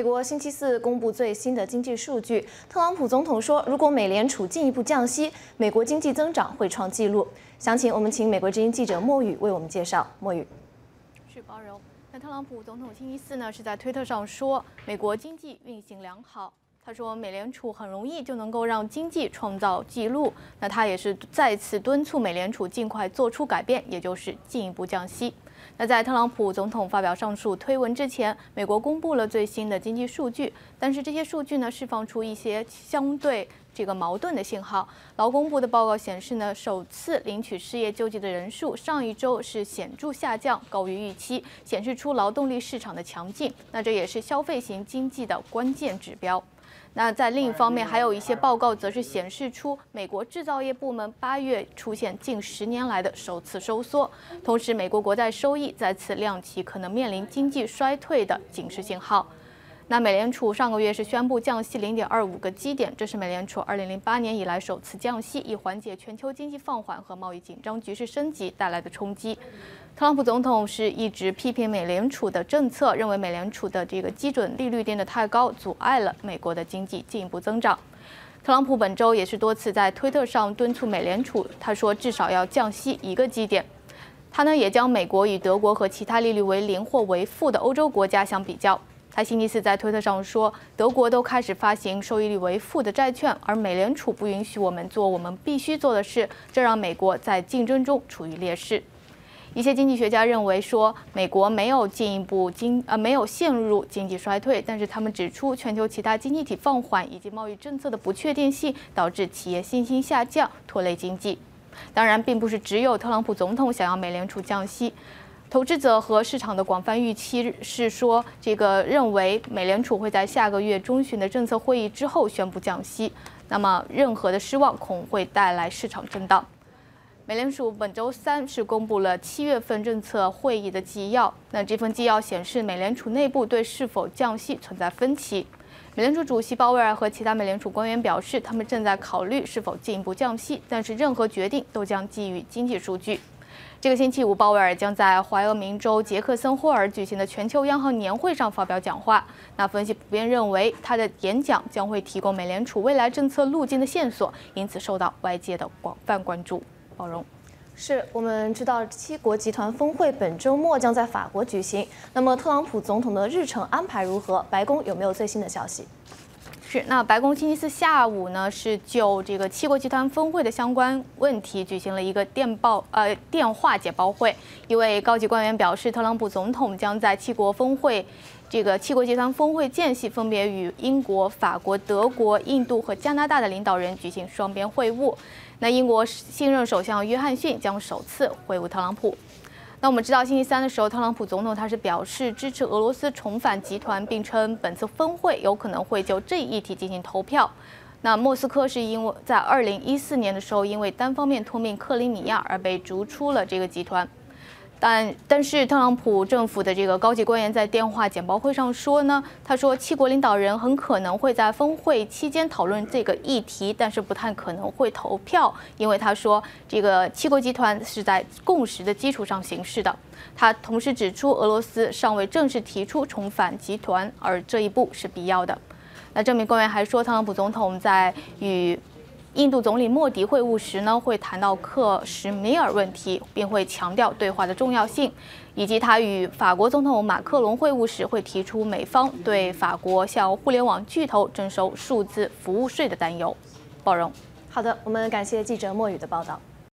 美国星期四公布最新的经济数据，特朗普总统说，如果美联储进一步降息，美国经济增长会创纪录。详情，我们请美国之音记者莫雨为我们介绍。莫雨，是包容。那特朗普总统星期四呢是在推特上说，美国经济运行良好。他说，美联储很容易就能够让经济创造纪录。那他也是再次敦促美联储尽快做出改变，也就是进一步降息。那在特朗普总统发表上述推文之前，美国公布了最新的经济数据，但是这些数据呢，释放出一些相对这个矛盾的信号。劳工部的报告显示呢，首次领取失业救济的人数上一周是显著下降，高于预期，显示出劳动力市场的强劲。那这也是消费型经济的关键指标。那在另一方面，还有一些报告则是显示出美国制造业部门八月出现近十年来的首次收缩，同时美国国债收益再次亮起可能面临经济衰退的警示信号。那美联储上个月是宣布降息零点二五个基点，这是美联储二零零八年以来首次降息，以缓解全球经济放缓和贸易紧张局势升级带来的冲击。特朗普总统是一直批评美联储的政策，认为美联储的这个基准利率定得太高，阻碍了美国的经济进一步增长。特朗普本周也是多次在推特上敦促美联储，他说至少要降息一个基点。他呢也将美国与德国和其他利率为零或为负的欧洲国家相比较。他星期四在推特上说，德国都开始发行收益率为负的债券，而美联储不允许我们做我们必须做的事，这让美国在竞争中处于劣势。一些经济学家认为说，美国没有进一步经呃没有陷入经济衰退，但是他们指出，全球其他经济体放缓以及贸易政策的不确定性导致企业信心下降，拖累经济。当然，并不是只有特朗普总统想要美联储降息。投资者和市场的广泛预期是说，这个认为美联储会在下个月中旬的政策会议之后宣布降息。那么，任何的失望恐会带来市场震荡。美联储本周三是公布了七月份政策会议的纪要。那这份纪要显示，美联储内部对是否降息存在分歧。美联储主席鲍威尔和其他美联储官员表示，他们正在考虑是否进一步降息，但是任何决定都将基于经济数据。这个星期五，鲍威尔将在怀俄明州杰克森霍尔举行的全球央行年会上发表讲话。那分析普遍认为，他的演讲将会提供美联储未来政策路径的线索，因此受到外界的广泛关注。包容，是我们知道七国集团峰会本周末将在法国举行。那么，特朗普总统的日程安排如何？白宫有没有最新的消息？是，那白宫星期四下午呢，是就这个七国集团峰会的相关问题举行了一个电报呃电话解报会。一位高级官员表示，特朗普总统将在七国峰会这个七国集团峰会间隙，分别与英国、法国、德国、印度和加拿大的领导人举行双边会晤。那英国新任首相约翰逊将首次会晤特朗普。那我们知道，星期三的时候，特朗普总统他是表示支持俄罗斯重返集团，并称本次峰会有可能会就这一议题进行投票。那莫斯科是因为在二零一四年的时候，因为单方面吞并克里米亚而被逐出了这个集团。但但是特朗普政府的这个高级官员在电话简报会上说呢，他说七国领导人很可能会在峰会期间讨论这个议题，但是不太可能会投票，因为他说这个七国集团是在共识的基础上行事的。他同时指出，俄罗斯尚未正式提出重返集团，而这一步是必要的。那这名官员还说，特朗普总统在与印度总理莫迪会晤时呢，会谈到克什米尔问题，并会强调对话的重要性，以及他与法国总统马克龙会晤时会提出美方对法国向互联网巨头征收数字服务税的担忧。包容。好的，我们感谢记者莫宇的报道。